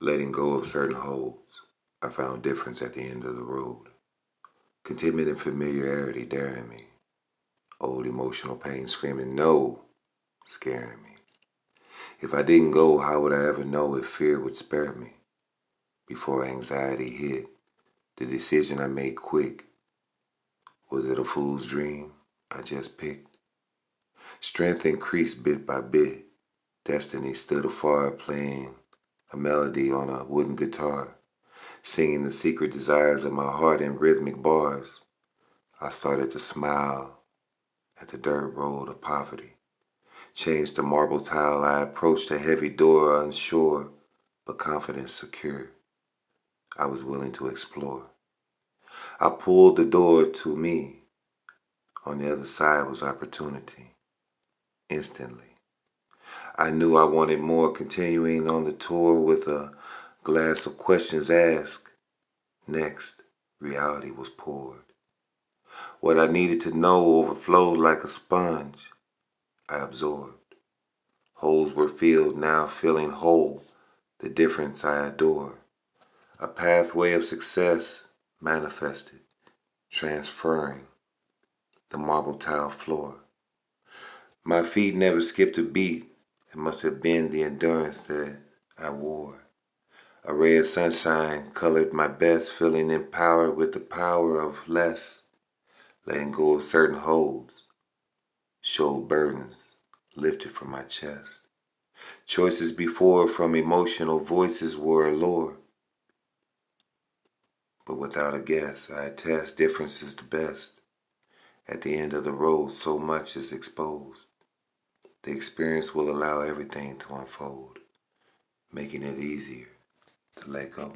Letting go of certain holds, I found difference at the end of the road. Contentment and familiarity daring me. Old emotional pain screaming no, scaring me. If I didn't go, how would I ever know if fear would spare me? Before anxiety hit, the decision I made quick. Was it a fool's dream I just picked? Strength increased bit by bit. Destiny stood afar playing a melody on a wooden guitar, singing the secret desires of my heart in rhythmic bars. I started to smile at the dirt road of poverty. Changed the marble tile, I approached a heavy door, unsure but confident, secure. I was willing to explore. I pulled the door to me. On the other side was opportunity. Instantly. I knew I wanted more, continuing on the tour with a glass of questions asked. Next, reality was poured. What I needed to know overflowed like a sponge. I absorbed. Holes were filled, now feeling whole, the difference I adore. A pathway of success manifested, transferring the marble tile floor. My feet never skipped a beat, it must have been the endurance that I wore. A ray of sunshine colored my best, feeling empowered with the power of less, letting go of certain holds, showed burdens lifted from my chest. Choices before from emotional voices were a lure. But without a guess, I attest difference is the best. At the end of the road, so much is exposed. The experience will allow everything to unfold, making it easier to let go.